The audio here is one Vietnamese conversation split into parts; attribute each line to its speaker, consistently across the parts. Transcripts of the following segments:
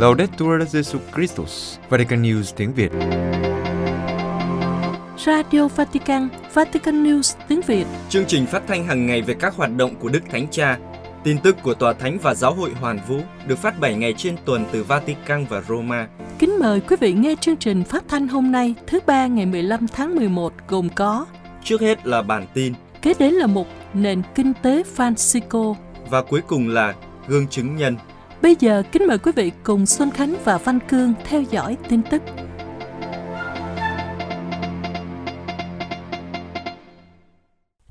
Speaker 1: Laudetur Jesu Christus, Vatican News tiếng Việt.
Speaker 2: Radio Vatican, Vatican News tiếng Việt.
Speaker 3: Chương trình phát thanh hàng ngày về các hoạt động của Đức Thánh Cha, tin tức của Tòa Thánh và Giáo hội Hoàn Vũ được phát 7 ngày trên tuần từ Vatican và Roma.
Speaker 2: Kính mời quý vị nghe chương trình phát thanh hôm nay thứ ba ngày 15 tháng 11 gồm có
Speaker 3: Trước hết là bản tin
Speaker 2: Kế đến là mục Nền Kinh tế Francisco
Speaker 3: và cuối cùng là gương chứng nhân.
Speaker 2: Bây giờ kính mời quý vị cùng Xuân Khánh và Văn Cương theo dõi tin tức.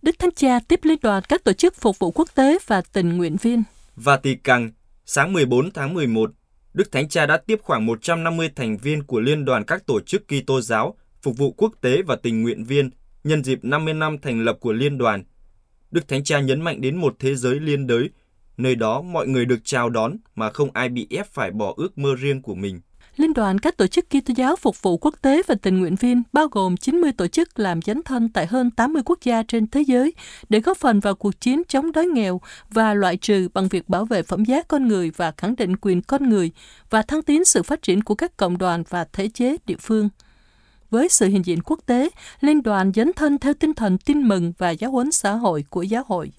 Speaker 2: Đức Thánh Cha tiếp liên đoàn các tổ chức phục vụ quốc tế và tình nguyện viên.
Speaker 3: Vatican, sáng 14 tháng 11, Đức Thánh Cha đã tiếp khoảng 150 thành viên của Liên đoàn các tổ chức Kitô giáo, phục vụ quốc tế và tình nguyện viên nhân dịp 50 năm thành lập của Liên đoàn. Đức Thánh Cha nhấn mạnh đến một thế giới liên đới, nơi đó mọi người được chào đón mà không ai bị ép phải bỏ ước mơ riêng của mình.
Speaker 2: Liên đoàn các tổ chức Kitô giáo phục vụ quốc tế và tình nguyện viên bao gồm 90 tổ chức làm dấn thân tại hơn 80 quốc gia trên thế giới để góp phần vào cuộc chiến chống đói nghèo và loại trừ bằng việc bảo vệ phẩm giá con người và khẳng định quyền con người và thăng tiến sự phát triển của các cộng đoàn và thể chế địa phương. Với sự hiện diện quốc tế, Liên đoàn dấn thân theo tinh thần tin mừng và giáo huấn xã hội của giáo hội.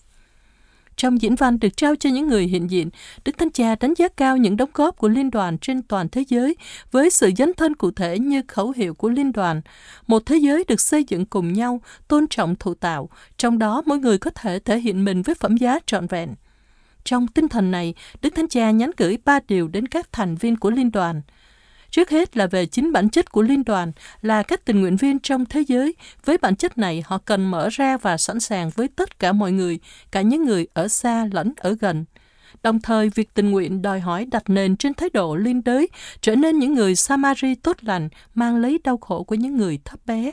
Speaker 2: Trong diễn văn được trao cho những người hiện diện, Đức Thánh Cha đánh giá cao những đóng góp của Liên đoàn trên toàn thế giới với sự dấn thân cụ thể như khẩu hiệu của Liên đoàn. Một thế giới được xây dựng cùng nhau, tôn trọng thụ tạo, trong đó mỗi người có thể thể hiện mình với phẩm giá trọn vẹn. Trong tinh thần này, Đức Thánh Cha nhắn gửi ba điều đến các thành viên của Liên đoàn – Trước hết là về chính bản chất của liên đoàn là các tình nguyện viên trong thế giới. Với bản chất này, họ cần mở ra và sẵn sàng với tất cả mọi người, cả những người ở xa lẫn ở gần. Đồng thời, việc tình nguyện đòi hỏi đặt nền trên thái độ liên đới, trở nên những người Samari tốt lành, mang lấy đau khổ của những người thấp bé.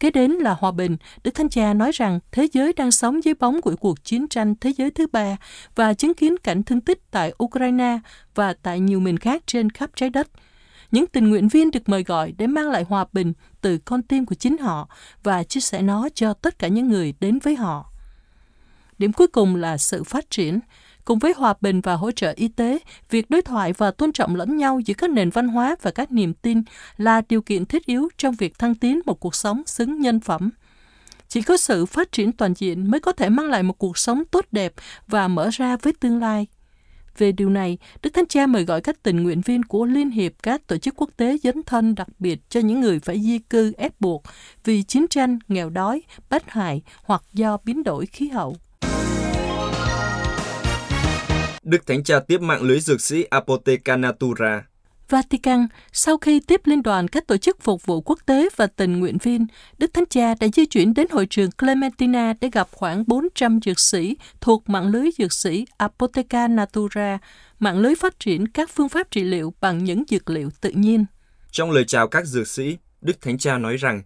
Speaker 2: Kế đến là hòa bình. Đức Thánh Cha nói rằng thế giới đang sống dưới bóng của cuộc chiến tranh thế giới thứ ba và chứng kiến cảnh thương tích tại Ukraine và tại nhiều miền khác trên khắp trái đất. Những tình nguyện viên được mời gọi để mang lại hòa bình từ con tim của chính họ và chia sẻ nó cho tất cả những người đến với họ. Điểm cuối cùng là sự phát triển. Cùng với hòa bình và hỗ trợ y tế, việc đối thoại và tôn trọng lẫn nhau giữa các nền văn hóa và các niềm tin là điều kiện thiết yếu trong việc thăng tiến một cuộc sống xứng nhân phẩm. Chỉ có sự phát triển toàn diện mới có thể mang lại một cuộc sống tốt đẹp và mở ra với tương lai. Về điều này, Đức Thánh Cha mời gọi các tình nguyện viên của Liên hiệp các tổ chức quốc tế dấn thân đặc biệt cho những người phải di cư ép buộc vì chiến tranh, nghèo đói, bất hại hoặc do biến đổi khí hậu.
Speaker 3: Đức Thánh Cha tiếp mạng lưới dược sĩ Apotheca Natura.
Speaker 2: Vatican, sau khi tiếp liên đoàn các tổ chức phục vụ quốc tế và tình nguyện viên, Đức Thánh Cha đã di chuyển đến hội trường Clementina để gặp khoảng 400 dược sĩ thuộc mạng lưới dược sĩ Apotheca Natura, mạng lưới phát triển các phương pháp trị liệu bằng những dược liệu tự nhiên.
Speaker 3: Trong lời chào các dược sĩ, Đức Thánh Cha nói rằng,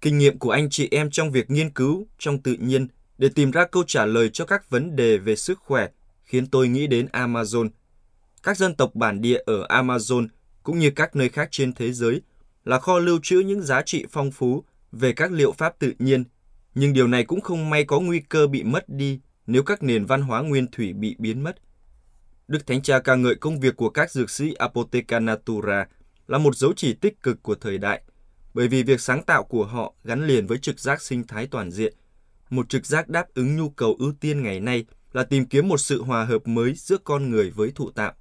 Speaker 3: kinh nghiệm của anh chị em trong việc nghiên cứu trong tự nhiên để tìm ra câu trả lời cho các vấn đề về sức khỏe khiến tôi nghĩ đến Amazon. Các dân tộc bản địa ở Amazon cũng như các nơi khác trên thế giới là kho lưu trữ những giá trị phong phú về các liệu pháp tự nhiên, nhưng điều này cũng không may có nguy cơ bị mất đi nếu các nền văn hóa nguyên thủy bị biến mất. Đức Thánh Cha ca ngợi công việc của các dược sĩ Apotheca Natura là một dấu chỉ tích cực của thời đại, bởi vì việc sáng tạo của họ gắn liền với trực giác sinh thái toàn diện, một trực giác đáp ứng nhu cầu ưu tiên ngày nay – là tìm kiếm một sự hòa hợp mới giữa con người với thụ tạo.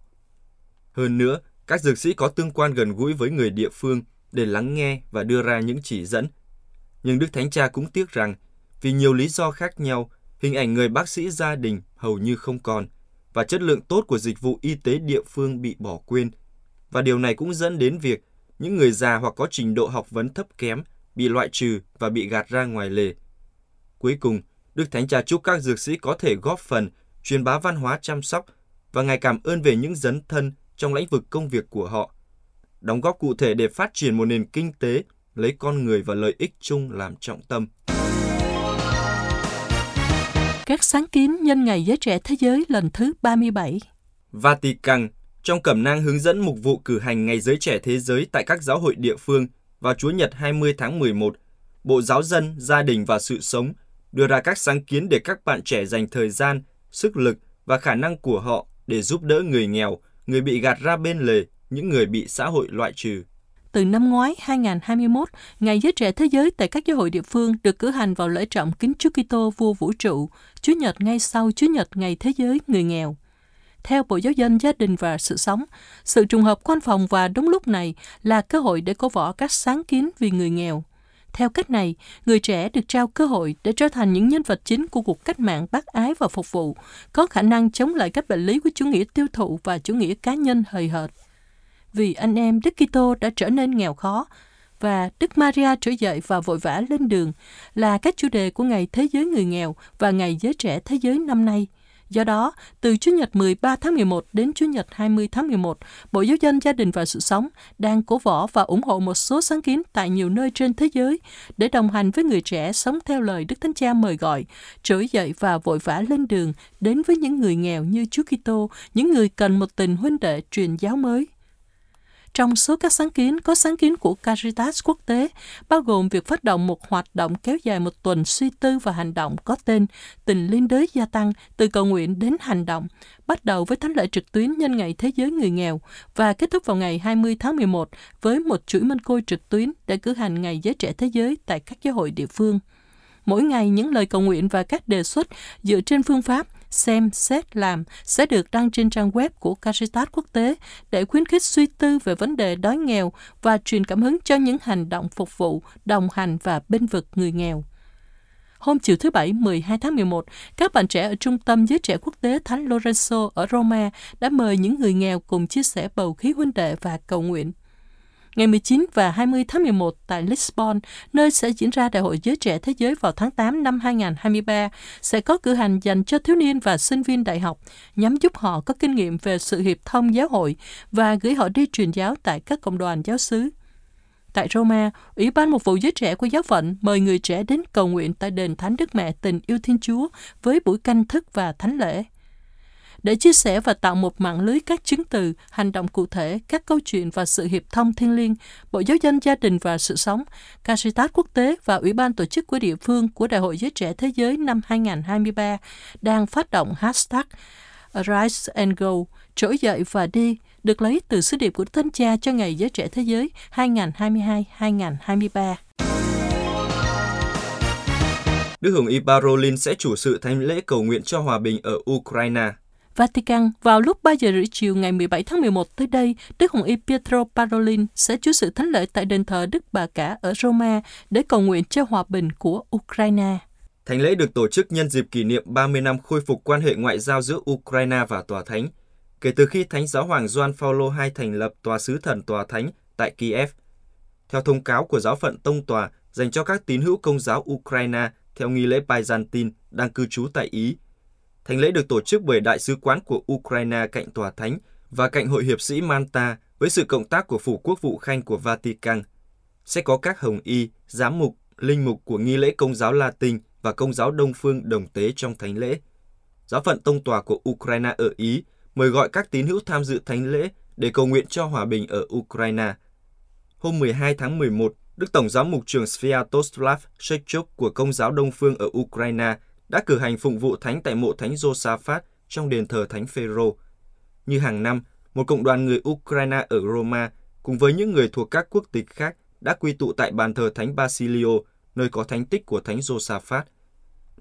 Speaker 3: Hơn nữa, các dược sĩ có tương quan gần gũi với người địa phương để lắng nghe và đưa ra những chỉ dẫn. Nhưng Đức Thánh Cha cũng tiếc rằng, vì nhiều lý do khác nhau, hình ảnh người bác sĩ gia đình hầu như không còn, và chất lượng tốt của dịch vụ y tế địa phương bị bỏ quên. Và điều này cũng dẫn đến việc những người già hoặc có trình độ học vấn thấp kém bị loại trừ và bị gạt ra ngoài lề. Cuối cùng, Đức Thánh Cha chúc các dược sĩ có thể góp phần truyền bá văn hóa chăm sóc và ngày cảm ơn về những dấn thân trong lĩnh vực công việc của họ, đóng góp cụ thể để phát triển một nền kinh tế lấy con người và lợi ích chung làm trọng tâm.
Speaker 2: Các sáng kiến nhân ngày giới trẻ thế giới lần thứ 37
Speaker 3: Vatican trong cẩm nang hướng dẫn mục vụ cử hành Ngày Giới Trẻ Thế Giới tại các giáo hội địa phương vào Chúa Nhật 20 tháng 11, Bộ Giáo dân, Gia đình và Sự sống – đưa ra các sáng kiến để các bạn trẻ dành thời gian, sức lực và khả năng của họ để giúp đỡ người nghèo, người bị gạt ra bên lề, những người bị xã hội loại trừ.
Speaker 2: Từ năm ngoái 2021, Ngày Giới Trẻ Thế Giới tại các giáo hội địa phương được cử hành vào lễ trọng kính Chúa Kitô vua vũ trụ, Chúa Nhật ngay sau Chúa Nhật Ngày Thế Giới Người Nghèo. Theo Bộ Giáo dân Gia đình và Sự Sống, sự trùng hợp quan phòng và đúng lúc này là cơ hội để cổ võ các sáng kiến vì người nghèo. Theo cách này, người trẻ được trao cơ hội để trở thành những nhân vật chính của cuộc cách mạng bác ái và phục vụ, có khả năng chống lại các bệnh lý của chủ nghĩa tiêu thụ và chủ nghĩa cá nhân hời hợt. Vì anh em Đức Kitô đã trở nên nghèo khó, và Đức Maria trỗi dậy và vội vã lên đường là các chủ đề của Ngày Thế giới Người Nghèo và Ngày Giới Trẻ Thế giới năm nay. Do đó, từ Chủ nhật 13 tháng 11 đến Chủ nhật 20 tháng 11, Bộ Giáo dân Gia đình và Sự sống đang cổ võ và ủng hộ một số sáng kiến tại nhiều nơi trên thế giới để đồng hành với người trẻ sống theo lời Đức Thánh Cha mời gọi, trỗi dậy và vội vã lên đường đến với những người nghèo như Chúa Kitô, những người cần một tình huynh đệ truyền giáo mới. Trong số các sáng kiến có sáng kiến của Caritas quốc tế, bao gồm việc phát động một hoạt động kéo dài một tuần suy tư và hành động có tên Tình liên đới gia tăng từ cầu nguyện đến hành động, bắt đầu với thánh lễ trực tuyến nhân ngày Thế giới người nghèo và kết thúc vào ngày 20 tháng 11 với một chuỗi minh côi trực tuyến để cử hành ngày giới trẻ thế giới tại các giáo hội địa phương. Mỗi ngày những lời cầu nguyện và các đề xuất dựa trên phương pháp xem, xét, làm sẽ được đăng trên trang web của Caritas quốc tế để khuyến khích suy tư về vấn đề đói nghèo và truyền cảm hứng cho những hành động phục vụ, đồng hành và bên vực người nghèo. Hôm chiều thứ Bảy 12 tháng 11, các bạn trẻ ở Trung tâm Giới trẻ quốc tế Thánh Lorenzo ở Roma đã mời những người nghèo cùng chia sẻ bầu khí huynh đệ và cầu nguyện. Ngày 19 và 20 tháng 11 tại Lisbon, nơi sẽ diễn ra Đại hội Giới Trẻ Thế giới vào tháng 8 năm 2023, sẽ có cử hành dành cho thiếu niên và sinh viên đại học, nhằm giúp họ có kinh nghiệm về sự hiệp thông giáo hội và gửi họ đi truyền giáo tại các cộng đoàn giáo xứ. Tại Roma, Ủy ban Mục vụ Giới Trẻ của Giáo phận mời người trẻ đến cầu nguyện tại đền Thánh Đức Mẹ Tình Yêu Thiên Chúa với buổi canh thức và thánh lễ để chia sẻ và tạo một mạng lưới các chứng từ, hành động cụ thể, các câu chuyện và sự hiệp thông thiên liêng, Bộ Giáo dân Gia đình và Sự sống, Caritas Quốc tế và Ủy ban tổ chức của địa phương của Đại hội Giới Trẻ Thế giới năm 2023 đang phát động hashtag Rise and Go, trỗi dậy và đi, được lấy từ sứ điệp của Thánh Cha cho Ngày Giới Trẻ Thế giới 2022-2023.
Speaker 3: Đức Hồng Y Parolin sẽ chủ sự thánh lễ cầu nguyện cho hòa bình ở Ukraine.
Speaker 2: Vatican vào lúc 3 giờ rưỡi chiều ngày 17 tháng 11 tới đây, Đức Hồng Y Pietro Parolin sẽ chủ sự thánh lễ tại đền thờ Đức Bà Cả ở Roma để cầu nguyện cho hòa bình của Ukraine.
Speaker 3: Thánh lễ được tổ chức nhân dịp kỷ niệm 30 năm khôi phục quan hệ ngoại giao giữa Ukraine và Tòa Thánh, kể từ khi Thánh Giáo Hoàng Gioan Phaolô II thành lập Tòa Sứ Thần Tòa Thánh tại Kiev. Theo thông cáo của giáo phận Tông Tòa dành cho các tín hữu công giáo Ukraine theo nghi lễ Byzantine đang cư trú tại Ý, Thánh lễ được tổ chức bởi Đại sứ quán của Ukraine cạnh Tòa Thánh và cạnh Hội hiệp sĩ Manta với sự cộng tác của Phủ Quốc vụ Khanh của Vatican. Sẽ có các hồng y, giám mục, linh mục của nghi lễ công giáo Latin và công giáo Đông Phương đồng tế trong thánh lễ. Giáo phận tông tòa của Ukraine ở Ý mời gọi các tín hữu tham dự thánh lễ để cầu nguyện cho hòa bình ở Ukraine. Hôm 12 tháng 11, Đức Tổng giám mục trường Sviatoslav Shechuk của Công giáo Đông Phương ở Ukraine đã cử hành phụng vụ thánh tại mộ thánh Josaphat trong đền thờ thánh Phêrô. Như hàng năm, một cộng đoàn người Ukraine ở Roma cùng với những người thuộc các quốc tịch khác đã quy tụ tại bàn thờ thánh Basilio, nơi có thánh tích của thánh Josaphat.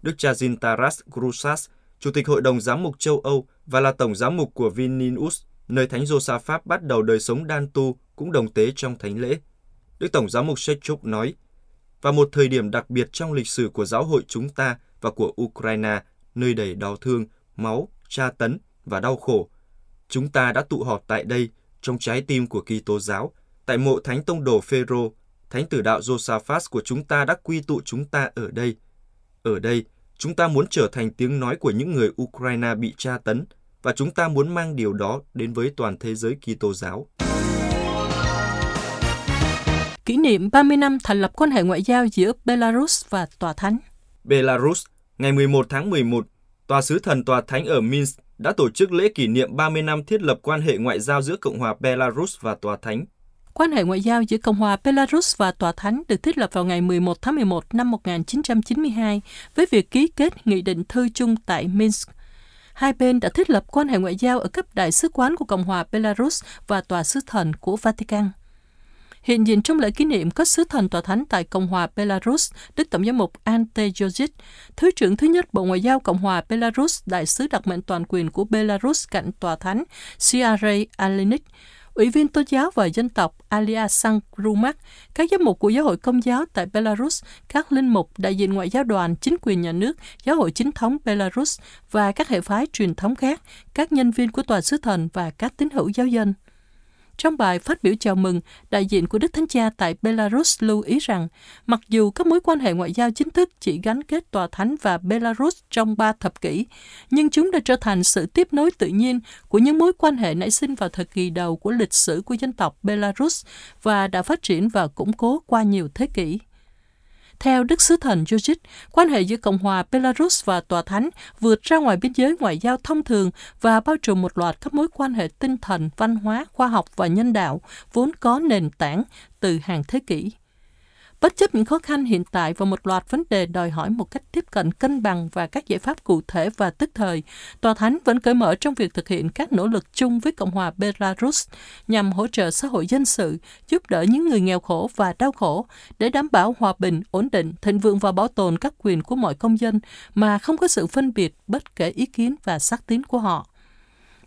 Speaker 3: Đức cha Zintaras Grusas, Chủ tịch Hội đồng Giám mục châu Âu và là Tổng Giám mục của Vilnius, nơi thánh Josaphat bắt đầu đời sống đan tu, cũng đồng tế trong thánh lễ. Đức Tổng Giám mục Shechuk nói, vào một thời điểm đặc biệt trong lịch sử của giáo hội chúng ta, và của Ukraine, nơi đầy đau thương, máu, tra tấn và đau khổ. Chúng ta đã tụ họp tại đây, trong trái tim của Kitô giáo, tại mộ Thánh Tông Đồ Phêrô, Thánh Tử Đạo Josaphat của chúng ta đã quy tụ chúng ta ở đây. Ở đây, chúng ta muốn trở thành tiếng nói của những người Ukraine bị tra tấn và chúng ta muốn mang điều đó đến với toàn thế giới Kitô giáo.
Speaker 2: Kỷ niệm 30 năm thành lập quan hệ ngoại giao giữa Belarus và Tòa Thánh
Speaker 3: Belarus, ngày 11 tháng 11, Tòa sứ thần Tòa Thánh ở Minsk đã tổ chức lễ kỷ niệm 30 năm thiết lập quan hệ ngoại giao giữa Cộng hòa Belarus và Tòa Thánh.
Speaker 2: Quan hệ ngoại giao giữa Cộng hòa Belarus và Tòa Thánh được thiết lập vào ngày 11 tháng 11 năm 1992 với việc ký kết nghị định thư chung tại Minsk. hai bên đã thiết lập quan hệ ngoại giao ở cấp đại sứ quán của Cộng hòa Belarus và Tòa sứ thần của Vatican. Hiện diện trong lễ kỷ niệm có sứ thần tòa thánh tại Cộng hòa Belarus, Đức Tổng giám mục Ante Jozic, Thứ trưởng thứ nhất Bộ Ngoại giao Cộng hòa Belarus, đại sứ đặc mệnh toàn quyền của Belarus cạnh tòa thánh Siarei Alinik, Ủy viên tôn giáo và dân tộc Alia Rumak, các giám mục của giáo hội công giáo tại Belarus, các linh mục, đại diện ngoại giao đoàn, chính quyền nhà nước, giáo hội chính thống Belarus và các hệ phái truyền thống khác, các nhân viên của tòa sứ thần và các tín hữu giáo dân. Trong bài phát biểu chào mừng, đại diện của Đức Thánh Cha tại Belarus lưu ý rằng, mặc dù các mối quan hệ ngoại giao chính thức chỉ gắn kết tòa thánh và Belarus trong ba thập kỷ, nhưng chúng đã trở thành sự tiếp nối tự nhiên của những mối quan hệ nảy sinh vào thời kỳ đầu của lịch sử của dân tộc Belarus và đã phát triển và củng cố qua nhiều thế kỷ. Theo Đức Sứ Thần Jujit, quan hệ giữa Cộng hòa Belarus và Tòa Thánh vượt ra ngoài biên giới ngoại giao thông thường và bao trùm một loạt các mối quan hệ tinh thần, văn hóa, khoa học và nhân đạo vốn có nền tảng từ hàng thế kỷ. Bất chấp những khó khăn hiện tại và một loạt vấn đề đòi hỏi một cách tiếp cận cân bằng và các giải pháp cụ thể và tức thời, Tòa Thánh vẫn cởi mở trong việc thực hiện các nỗ lực chung với Cộng hòa Belarus nhằm hỗ trợ xã hội dân sự, giúp đỡ những người nghèo khổ và đau khổ, để đảm bảo hòa bình, ổn định, thịnh vượng và bảo tồn các quyền của mọi công dân mà không có sự phân biệt bất kể ý kiến và sắc tín của họ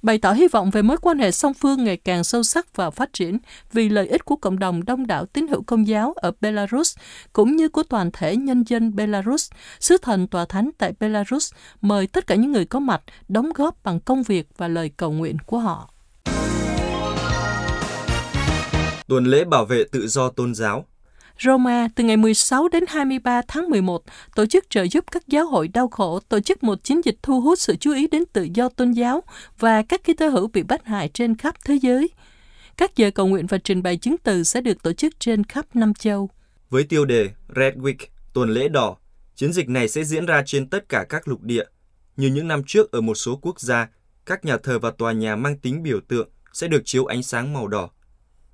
Speaker 2: bày tỏ hy vọng về mối quan hệ song phương ngày càng sâu sắc và phát triển vì lợi ích của cộng đồng đông đảo tín hữu công giáo ở Belarus cũng như của toàn thể nhân dân Belarus. Sứ thần tòa thánh tại Belarus mời tất cả những người có mặt đóng góp bằng công việc và lời cầu nguyện của họ.
Speaker 3: Tuần lễ bảo vệ tự do tôn giáo
Speaker 2: Roma từ ngày 16 đến 23 tháng 11 tổ chức trợ giúp các giáo hội đau khổ tổ chức một chiến dịch thu hút sự chú ý đến tự do tôn giáo và các ký tơ hữu bị bắt hại trên khắp thế giới. Các giờ cầu nguyện và trình bày chứng từ sẽ được tổ chức trên khắp năm châu.
Speaker 3: Với tiêu đề Red Week, tuần lễ đỏ, chiến dịch này sẽ diễn ra trên tất cả các lục địa. Như những năm trước ở một số quốc gia, các nhà thờ và tòa nhà mang tính biểu tượng sẽ được chiếu ánh sáng màu đỏ.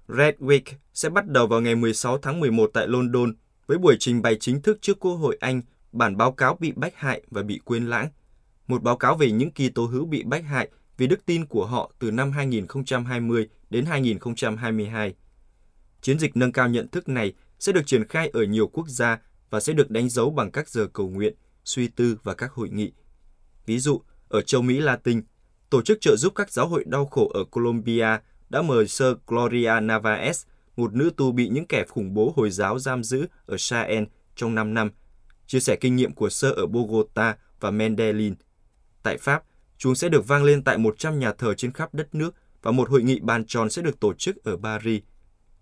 Speaker 3: Red Week sẽ bắt đầu vào ngày 16 tháng 11 tại London với buổi trình bày chính thức trước Quốc hội Anh bản báo cáo bị bách hại và bị quên lãng. Một báo cáo về những kỳ tố hữu bị bách hại vì đức tin của họ từ năm 2020 đến 2022. Chiến dịch nâng cao nhận thức này sẽ được triển khai ở nhiều quốc gia và sẽ được đánh dấu bằng các giờ cầu nguyện, suy tư và các hội nghị. Ví dụ, ở châu Mỹ Latin, tổ chức trợ giúp các giáo hội đau khổ ở Colombia đã mời Sir Gloria Navaez, một nữ tù bị những kẻ khủng bố Hồi giáo giam giữ ở Sahel trong 5 năm, chia sẻ kinh nghiệm của Sir ở Bogota và Medellin. Tại Pháp, chúng sẽ được vang lên tại 100 nhà thờ trên khắp đất nước và một hội nghị bàn tròn sẽ được tổ chức ở Paris.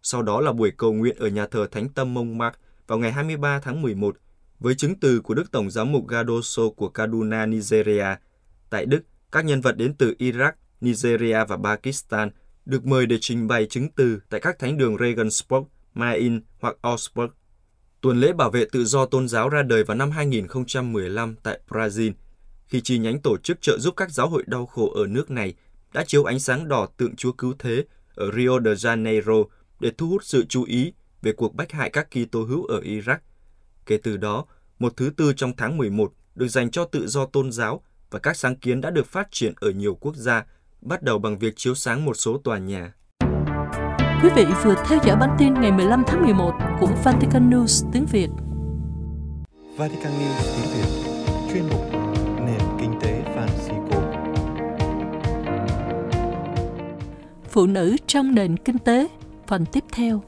Speaker 3: Sau đó là buổi cầu nguyện ở nhà thờ Thánh Tâm Montmartre vào ngày 23 tháng 11 với chứng từ của Đức Tổng giám mục Gadoso của Kaduna, Nigeria. Tại Đức, các nhân vật đến từ Iraq, Nigeria và Pakistan – được mời để trình bày chứng từ tại các thánh đường Regensburg, Main hoặc Augsburg. Tuần lễ bảo vệ tự do tôn giáo ra đời vào năm 2015 tại Brazil, khi chi nhánh tổ chức trợ giúp các giáo hội đau khổ ở nước này đã chiếu ánh sáng đỏ tượng Chúa Cứu Thế ở Rio de Janeiro để thu hút sự chú ý về cuộc bách hại các Kitô hữu ở Iraq. Kể từ đó, một thứ tư trong tháng 11 được dành cho tự do tôn giáo và các sáng kiến đã được phát triển ở nhiều quốc gia bắt đầu bằng việc chiếu sáng một số tòa nhà.
Speaker 2: Quý vị vừa theo dõi bản tin ngày 15 tháng 11 của Vatican News tiếng Việt.
Speaker 1: Vatican News tiếng Việt, chuyên mục Nền Kinh tế Francisco.
Speaker 2: Phụ nữ trong nền kinh tế, phần tiếp theo.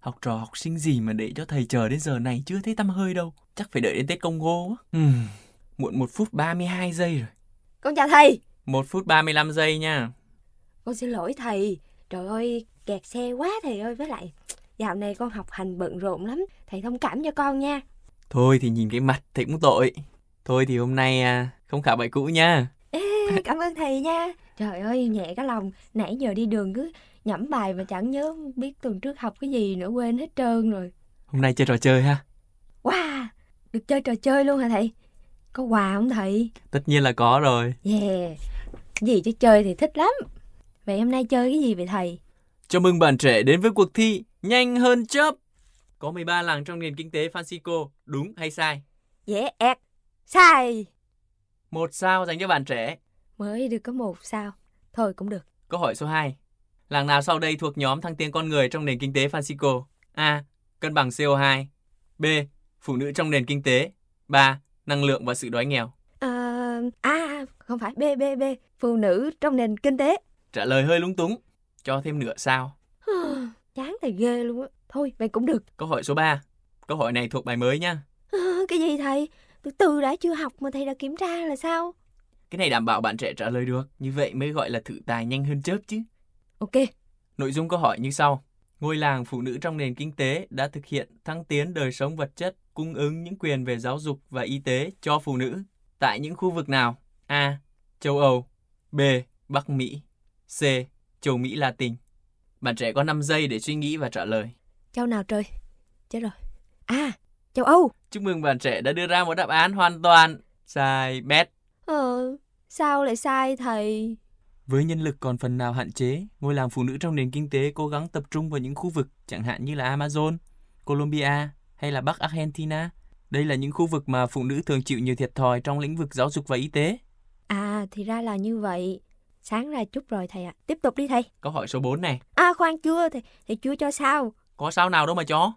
Speaker 4: Học trò học sinh gì mà để cho thầy chờ đến giờ này chưa thấy tăm hơi đâu. Chắc phải đợi đến Tết Công Gô á. Uhm, Muộn 1 phút 32 giây rồi.
Speaker 5: Con chào thầy.
Speaker 4: 1 phút 35 giây nha.
Speaker 5: Con xin lỗi thầy. Trời ơi, kẹt xe quá thầy ơi. Với lại, dạo này con học hành bận rộn lắm. Thầy thông cảm cho con nha.
Speaker 4: Thôi thì nhìn cái mặt thầy cũng tội. Thôi thì hôm nay à, không khảo bài cũ nha.
Speaker 5: Ê, cảm ơn thầy nha. Trời ơi, nhẹ cái lòng. Nãy giờ đi đường cứ nhẩm bài mà chẳng nhớ biết tuần trước học cái gì nữa quên hết trơn rồi.
Speaker 4: Hôm nay chơi trò chơi ha.
Speaker 5: Wow, được chơi trò chơi luôn hả thầy? Có quà không thầy?
Speaker 4: Tất nhiên là có rồi.
Speaker 5: Yeah, gì chứ chơi thì thích lắm. Vậy hôm nay chơi cái gì vậy thầy?
Speaker 4: Chào mừng bạn trẻ đến với cuộc thi Nhanh hơn chớp. Có 13 làng trong nền kinh tế Francisco, đúng hay sai?
Speaker 5: dễ ẹt. Sai.
Speaker 4: Một sao dành cho bạn trẻ.
Speaker 5: Mới được có một sao. Thôi cũng được.
Speaker 4: Câu hỏi số 2. Làng nào sau đây thuộc nhóm thăng tiến con người trong nền kinh tế Francisco? A. Cân bằng CO2. B. Phụ nữ trong nền kinh tế. 3. Năng lượng và sự đói nghèo.
Speaker 5: À, à, không phải B, B, B. Phụ nữ trong nền kinh tế.
Speaker 4: Trả lời hơi lung túng. Cho thêm nửa sao.
Speaker 5: Chán thầy ghê luôn á. Thôi, vậy cũng được.
Speaker 4: Câu hỏi số 3. Câu hỏi này thuộc bài mới nha.
Speaker 5: À, cái gì thầy? Từ từ đã chưa học mà thầy đã kiểm tra là sao?
Speaker 4: Cái này đảm bảo bạn trẻ trả lời được. Như vậy mới gọi là thử tài nhanh hơn chớp chứ.
Speaker 5: Ok.
Speaker 4: Nội dung câu hỏi như sau. Ngôi làng phụ nữ trong nền kinh tế đã thực hiện thăng tiến đời sống vật chất, cung ứng những quyền về giáo dục và y tế cho phụ nữ tại những khu vực nào? A. Châu Âu B. Bắc Mỹ C. Châu Mỹ Latin Bạn trẻ có 5 giây để suy nghĩ và trả lời.
Speaker 5: Châu nào trời? Chết rồi. À, châu Âu.
Speaker 4: Chúc mừng bạn trẻ đã đưa ra một đáp án hoàn toàn sai bét.
Speaker 5: Ờ, sao lại sai thầy?
Speaker 4: Với nhân lực còn phần nào hạn chế, ngôi làng phụ nữ trong nền kinh tế cố gắng tập trung vào những khu vực chẳng hạn như là Amazon, Colombia hay là Bắc Argentina. Đây là những khu vực mà phụ nữ thường chịu nhiều thiệt thòi trong lĩnh vực giáo dục và y tế.
Speaker 5: À, thì ra là như vậy. Sáng ra chút rồi thầy ạ. Tiếp tục đi thầy.
Speaker 4: Câu hỏi số 4 này.
Speaker 5: À, khoan chưa, thầy, thầy chưa cho sao.
Speaker 4: Có sao nào đâu mà chó.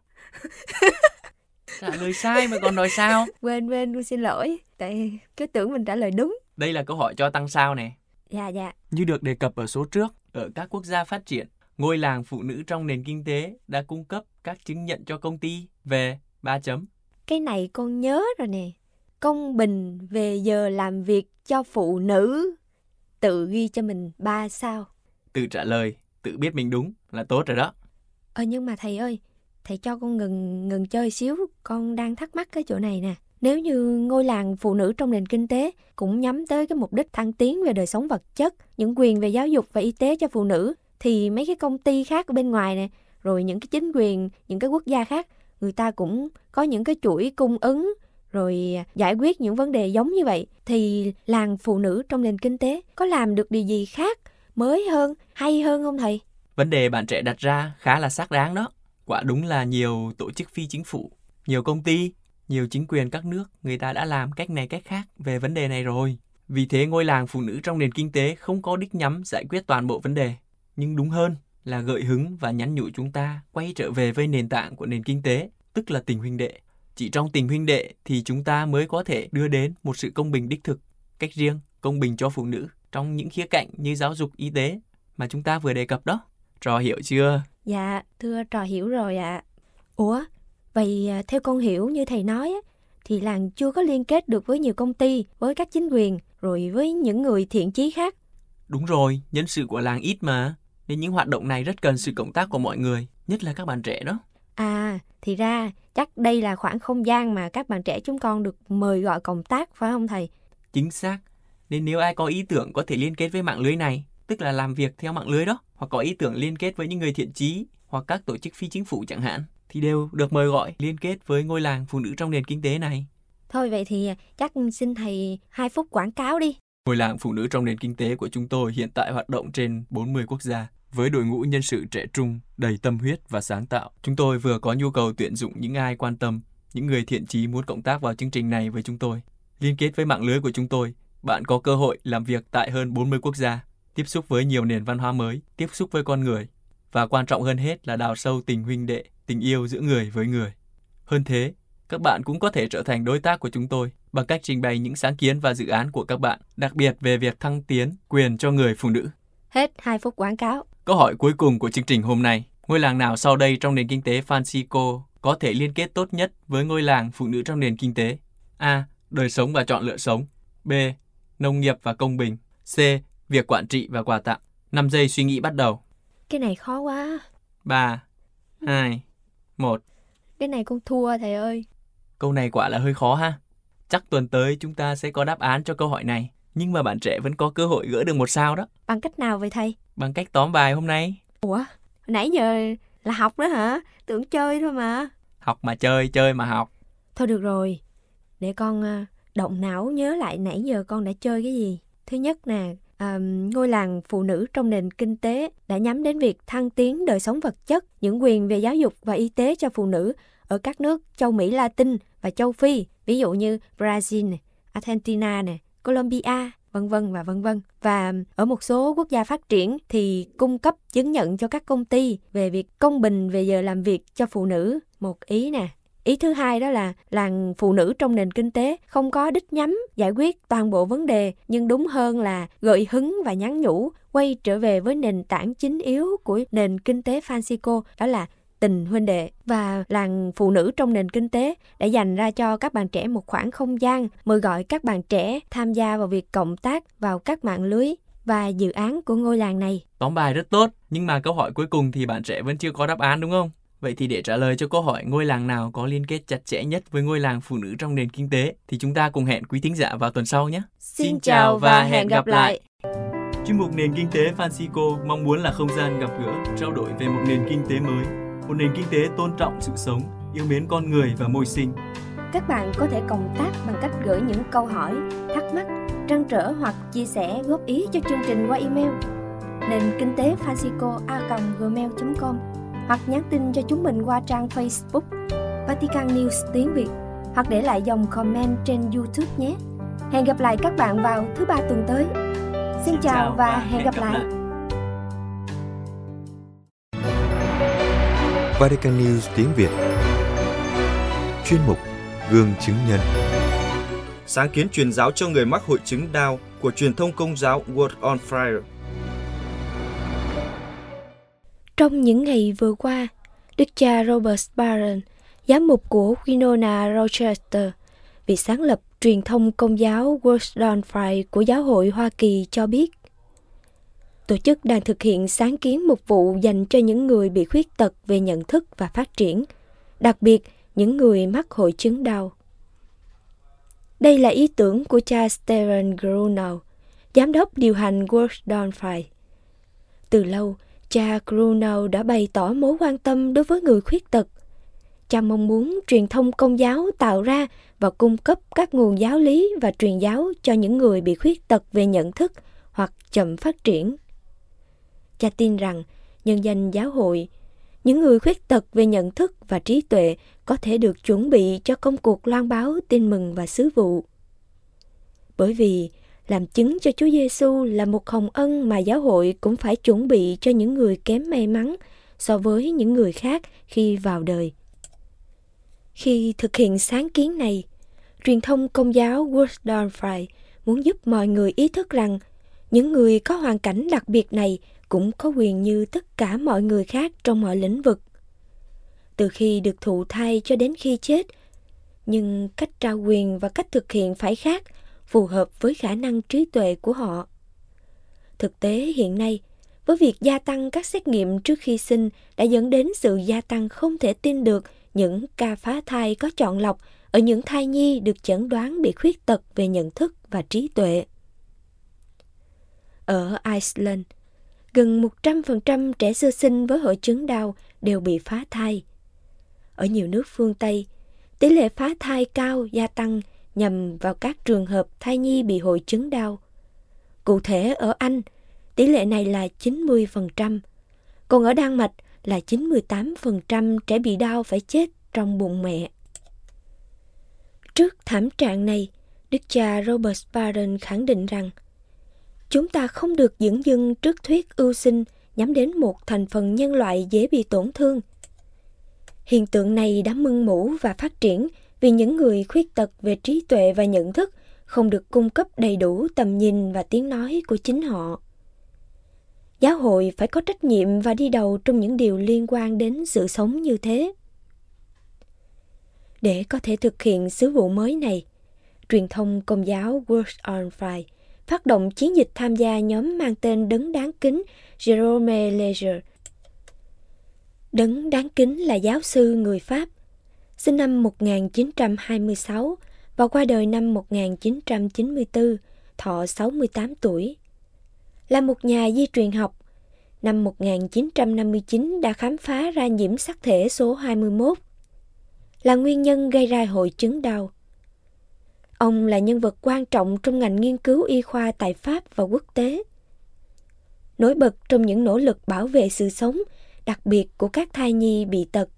Speaker 4: trả lời sai mà còn đòi sao.
Speaker 5: Quên, quên, con xin lỗi. Tại cứ tưởng mình trả lời đúng.
Speaker 4: Đây là câu hỏi cho tăng sao nè.
Speaker 5: Dạ, dạ.
Speaker 4: Như được đề cập ở số trước, ở các quốc gia phát triển, ngôi làng phụ nữ trong nền kinh tế đã cung cấp các chứng nhận cho công ty về 3 chấm.
Speaker 5: Cái này con nhớ rồi nè. Công bình về giờ làm việc cho phụ nữ. Tự ghi cho mình 3 sao.
Speaker 4: Tự trả lời, tự biết mình đúng là tốt rồi đó.
Speaker 5: Ờ nhưng mà thầy ơi, thầy cho con ngừng ngừng chơi xíu, con đang thắc mắc cái chỗ này nè. Nếu như ngôi làng phụ nữ trong nền kinh tế cũng nhắm tới cái mục đích thăng tiến về đời sống vật chất, những quyền về giáo dục và y tế cho phụ nữ, thì mấy cái công ty khác ở bên ngoài nè, rồi những cái chính quyền, những cái quốc gia khác, người ta cũng có những cái chuỗi cung ứng rồi giải quyết những vấn đề giống như vậy thì làng phụ nữ trong nền kinh tế có làm được điều gì khác mới hơn hay hơn không thầy
Speaker 4: Vấn đề bạn trẻ đặt ra khá là xác đáng đó. Quả đúng là nhiều tổ chức phi chính phủ, nhiều công ty, nhiều chính quyền các nước người ta đã làm cách này cách khác về vấn đề này rồi. Vì thế ngôi làng phụ nữ trong nền kinh tế không có đích nhắm giải quyết toàn bộ vấn đề, nhưng đúng hơn là gợi hứng và nhắn nhủ chúng ta quay trở về với nền tảng của nền kinh tế, tức là tình huynh đệ. Chỉ trong tình huynh đệ thì chúng ta mới có thể đưa đến một sự công bình đích thực, cách riêng, công bình cho phụ nữ trong những khía cạnh như giáo dục, y tế mà chúng ta vừa đề cập đó. Trò hiểu chưa?
Speaker 5: dạ thưa trò hiểu rồi ạ ủa vậy à, theo con hiểu như thầy nói thì làng chưa có liên kết được với nhiều công ty với các chính quyền rồi với những người thiện chí khác
Speaker 4: Đúng rồi, nhân sự của làng ít mà. Nên những hoạt động này rất cần sự cộng tác của mọi người, nhất là các bạn trẻ đó.
Speaker 5: À, thì ra chắc đây là khoảng không gian mà các bạn trẻ chúng con được mời gọi cộng tác phải không thầy?
Speaker 4: Chính xác. Nên nếu ai có ý tưởng có thể liên kết với mạng lưới này, tức là làm việc theo mạng lưới đó, hoặc có ý tưởng liên kết với những người thiện chí hoặc các tổ chức phi chính phủ chẳng hạn, thì đều được mời gọi liên kết với ngôi làng phụ nữ trong nền kinh tế này.
Speaker 5: Thôi vậy thì chắc xin thầy 2 phút quảng cáo đi.
Speaker 4: Ngôi làng phụ nữ trong nền kinh tế của chúng tôi hiện tại hoạt động trên 40 quốc gia. Với đội ngũ nhân sự trẻ trung, đầy tâm huyết và sáng tạo, chúng tôi vừa có nhu cầu tuyển dụng những ai quan tâm, những người thiện chí muốn cộng tác vào chương trình này với chúng tôi. Liên kết với mạng lưới của chúng tôi, bạn có cơ hội làm việc tại hơn 40 quốc gia, tiếp xúc với nhiều nền văn hóa mới, tiếp xúc với con người, và quan trọng hơn hết là đào sâu tình huynh đệ, tình yêu giữa người với người. Hơn thế, các bạn cũng có thể trở thành đối tác của chúng tôi bằng cách trình bày những sáng kiến và dự án của các bạn, đặc biệt về việc thăng tiến quyền cho người phụ nữ.
Speaker 5: Hết 2 phút quảng cáo.
Speaker 4: Câu hỏi cuối cùng của chương trình hôm nay, ngôi làng nào sau đây trong nền kinh tế Francisco có thể liên kết tốt nhất với ngôi làng phụ nữ trong nền kinh tế? A. Đời sống và chọn lựa sống. B. Nông nghiệp và công bình. C. Việc quản trị và quà tặng. 5 giây suy nghĩ bắt đầu.
Speaker 5: Cái này khó quá.
Speaker 4: 3, 2, 1.
Speaker 5: Cái này con thua thầy ơi.
Speaker 4: Câu này quả là hơi khó ha. Chắc tuần tới chúng ta sẽ có đáp án cho câu hỏi này. Nhưng mà bạn trẻ vẫn có cơ hội gỡ được một sao đó.
Speaker 5: Bằng cách nào vậy thầy?
Speaker 4: Bằng cách tóm bài hôm nay.
Speaker 5: Ủa, nãy giờ là học đó hả? Tưởng chơi thôi mà.
Speaker 4: Học mà chơi, chơi mà học.
Speaker 5: Thôi được rồi, để con à, động não nhớ lại nãy giờ con đã chơi cái gì. Thứ nhất nè, à, ngôi làng phụ nữ trong nền kinh tế đã nhắm đến việc thăng tiến đời sống vật chất, những quyền về giáo dục và y tế cho phụ nữ ở các nước châu Mỹ Latin và châu Phi, ví dụ như Brazil, Argentina, này, Colombia, vân vân và vân vân. Và ở một số quốc gia phát triển thì cung cấp chứng nhận cho các công ty về việc công bình về giờ làm việc cho phụ nữ. Một ý nè, Ý thứ hai đó là làng phụ nữ trong nền kinh tế không có đích nhắm giải quyết toàn bộ vấn đề, nhưng đúng hơn là gợi hứng và nhắn nhủ quay trở về với nền tảng chính yếu của nền kinh tế Francisco, đó là tình huynh đệ và làng phụ nữ trong nền kinh tế đã dành ra cho các bạn trẻ một khoảng không gian mời gọi các bạn trẻ tham gia vào việc cộng tác vào các mạng lưới và dự án của ngôi làng này.
Speaker 4: Tóm bài rất tốt, nhưng mà câu hỏi cuối cùng thì bạn trẻ vẫn chưa có đáp án đúng không? Vậy thì để trả lời cho câu hỏi ngôi làng nào có liên kết chặt chẽ nhất với ngôi làng phụ nữ trong nền kinh tế thì chúng ta cùng hẹn quý thính giả vào tuần sau nhé.
Speaker 5: Xin chào và hẹn gặp lại.
Speaker 4: Chuyên mục Nền Kinh tế Francisco mong muốn là không gian gặp gỡ, trao đổi về một nền kinh tế mới, một nền kinh tế tôn trọng sự sống, yêu mến con người và môi sinh.
Speaker 5: Các bạn có thể cộng tác bằng cách gửi những câu hỏi, thắc mắc, trăn trở hoặc chia sẻ góp ý cho chương trình qua email nền kinh tế Francisco a gmail.com hoặc nhắn tin cho chúng mình qua trang Facebook Vatican News tiếng Việt hoặc để lại dòng comment trên YouTube nhé. Hẹn gặp lại các bạn vào thứ ba tuần tới. Xin chào và hẹn gặp lại.
Speaker 1: Vatican News tiếng Việt. Chuyên mục Gương chứng nhân.
Speaker 3: Sáng kiến truyền giáo cho người mắc hội chứng đau của truyền thông công giáo World on Fire.
Speaker 5: Trong những ngày vừa qua, Đức cha Robert Barron, giám mục của Winona Rochester, vị sáng lập truyền thông công giáo Word Fire của giáo hội Hoa Kỳ cho biết, tổ chức đang thực hiện sáng kiến một vụ dành cho những người bị khuyết tật về nhận thức và phát triển, đặc biệt những người mắc hội chứng đau. Đây là ý tưởng của cha Stephen Grunau, giám đốc điều hành World Fire. Từ lâu, Cha grunow đã bày tỏ mối quan tâm đối với người khuyết tật. Cha mong muốn truyền thông công giáo tạo ra và cung cấp các nguồn giáo lý và truyền giáo cho những người bị khuyết tật về nhận thức hoặc chậm phát triển. Cha tin rằng nhân danh giáo hội, những người khuyết tật về nhận thức và trí tuệ có thể được chuẩn bị cho công cuộc loan báo tin mừng và sứ vụ. Bởi vì làm chứng cho Chúa Giêsu là một hồng ân mà giáo hội cũng phải chuẩn bị cho những người kém may mắn so với những người khác khi vào đời. Khi thực hiện sáng kiến này, truyền thông công giáo Woodstock muốn giúp mọi người ý thức rằng những người có hoàn cảnh đặc biệt này cũng có quyền như tất cả mọi người khác trong mọi lĩnh vực. Từ khi được thụ thai cho đến khi chết, nhưng cách trao quyền và cách thực hiện phải khác – phù hợp với khả năng trí tuệ của họ. Thực tế hiện nay, với việc gia tăng các xét nghiệm trước khi sinh đã dẫn đến sự gia tăng không thể tin được những ca phá thai có chọn lọc ở những thai nhi được chẩn đoán bị khuyết tật về nhận thức và trí tuệ. Ở Iceland, gần 100% trẻ sơ sinh với hội chứng đau đều bị phá thai. Ở nhiều nước phương Tây, tỷ lệ phá thai cao gia tăng nhằm vào các trường hợp thai nhi bị hội chứng đau. Cụ thể ở Anh, tỷ lệ này là 90%, còn ở Đan Mạch là 98% trẻ bị đau phải chết trong bụng mẹ. Trước thảm trạng này, Đức cha Robert Barron khẳng định rằng chúng ta không được dưỡng dưng trước thuyết ưu sinh, nhắm đến một thành phần nhân loại dễ bị tổn thương. Hiện tượng này đã mưng mủ và phát triển vì những người khuyết tật về trí tuệ và nhận thức không được cung cấp đầy đủ tầm nhìn và tiếng nói của chính họ giáo hội phải có trách nhiệm và đi đầu trong những điều liên quan đến sự sống như thế để có thể thực hiện sứ vụ mới này, truyền thông công giáo World on Fire phát động chiến dịch tham gia nhóm mang tên đấng đáng kính Jerome Leger. Đấng đáng kính là giáo sư người Pháp sinh năm 1926 và qua đời năm 1994, thọ 68 tuổi. Là một nhà di truyền học, năm 1959 đã khám phá ra nhiễm sắc thể số 21, là nguyên nhân gây ra hội chứng đau. Ông là nhân vật quan trọng trong ngành nghiên cứu y khoa tại Pháp và quốc tế. Nổi bật trong những nỗ lực bảo vệ sự sống, đặc biệt của các thai nhi bị tật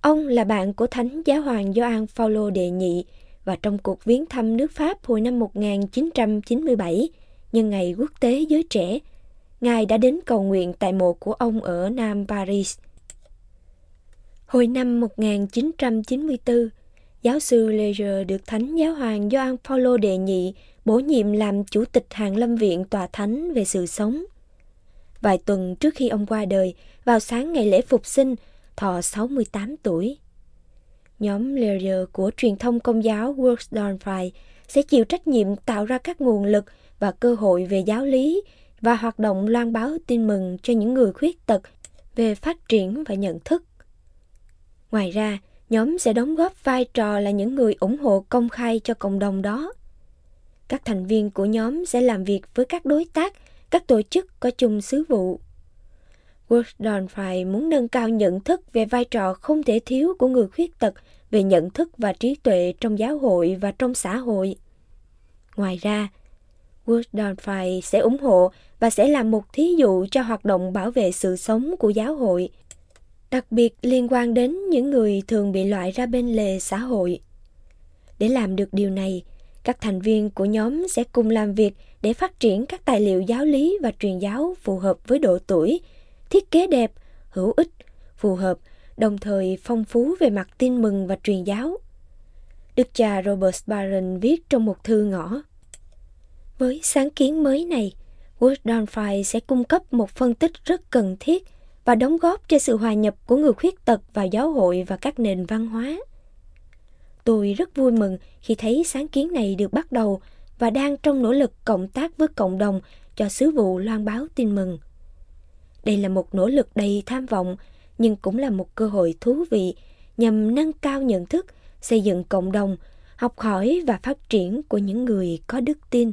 Speaker 5: Ông là bạn của Thánh Giáo hoàng Gioan Phaolô đệ nhị và trong cuộc viếng thăm nước Pháp hồi năm 1997, nhân ngày quốc tế giới trẻ, Ngài đã đến cầu nguyện tại mộ của ông ở Nam Paris. Hồi năm 1994, giáo sư Leger được Thánh Giáo hoàng Gioan Paulo đề nhị bổ nhiệm làm chủ tịch Hàng Lâm Viện Tòa Thánh về sự sống. Vài tuần trước khi ông qua đời, vào sáng ngày lễ phục sinh, thọ 68 tuổi. Nhóm Leger của truyền thông công giáo Worksdorfy sẽ chịu trách nhiệm tạo ra các nguồn lực và cơ hội về giáo lý và hoạt động loan báo tin mừng cho những người khuyết tật về phát triển và nhận thức. Ngoài ra, nhóm sẽ đóng góp vai trò là những người ủng hộ công khai cho cộng đồng đó. Các thành viên của nhóm sẽ làm việc với các đối tác, các tổ chức có chung sứ vụ. Woodon muốn nâng cao nhận thức về vai trò không thể thiếu của người khuyết tật về nhận thức và trí tuệ trong giáo hội và trong xã hội. Ngoài ra, Woodon sẽ ủng hộ và sẽ làm một thí dụ cho hoạt động bảo vệ sự sống của giáo hội, đặc biệt liên quan đến những người thường bị loại ra bên lề xã hội. Để làm được điều này, các thành viên của nhóm sẽ cùng làm việc để phát triển các tài liệu giáo lý và truyền giáo phù hợp với độ tuổi, thiết kế đẹp, hữu ích, phù hợp, đồng thời phong phú về mặt tin mừng và truyền giáo. Đức cha Robert Barron viết trong một thư ngõ. Với sáng kiến mới này, Woodonfire sẽ cung cấp một phân tích rất cần thiết và đóng góp cho sự hòa nhập của người khuyết tật vào giáo hội và các nền văn hóa. Tôi rất vui mừng khi thấy sáng kiến này được bắt đầu và đang trong nỗ lực cộng tác với cộng đồng cho sứ vụ loan báo tin mừng. Đây là một nỗ lực đầy tham vọng, nhưng cũng là một cơ hội thú vị nhằm nâng cao nhận thức, xây dựng cộng đồng, học hỏi và phát triển của những người có đức tin.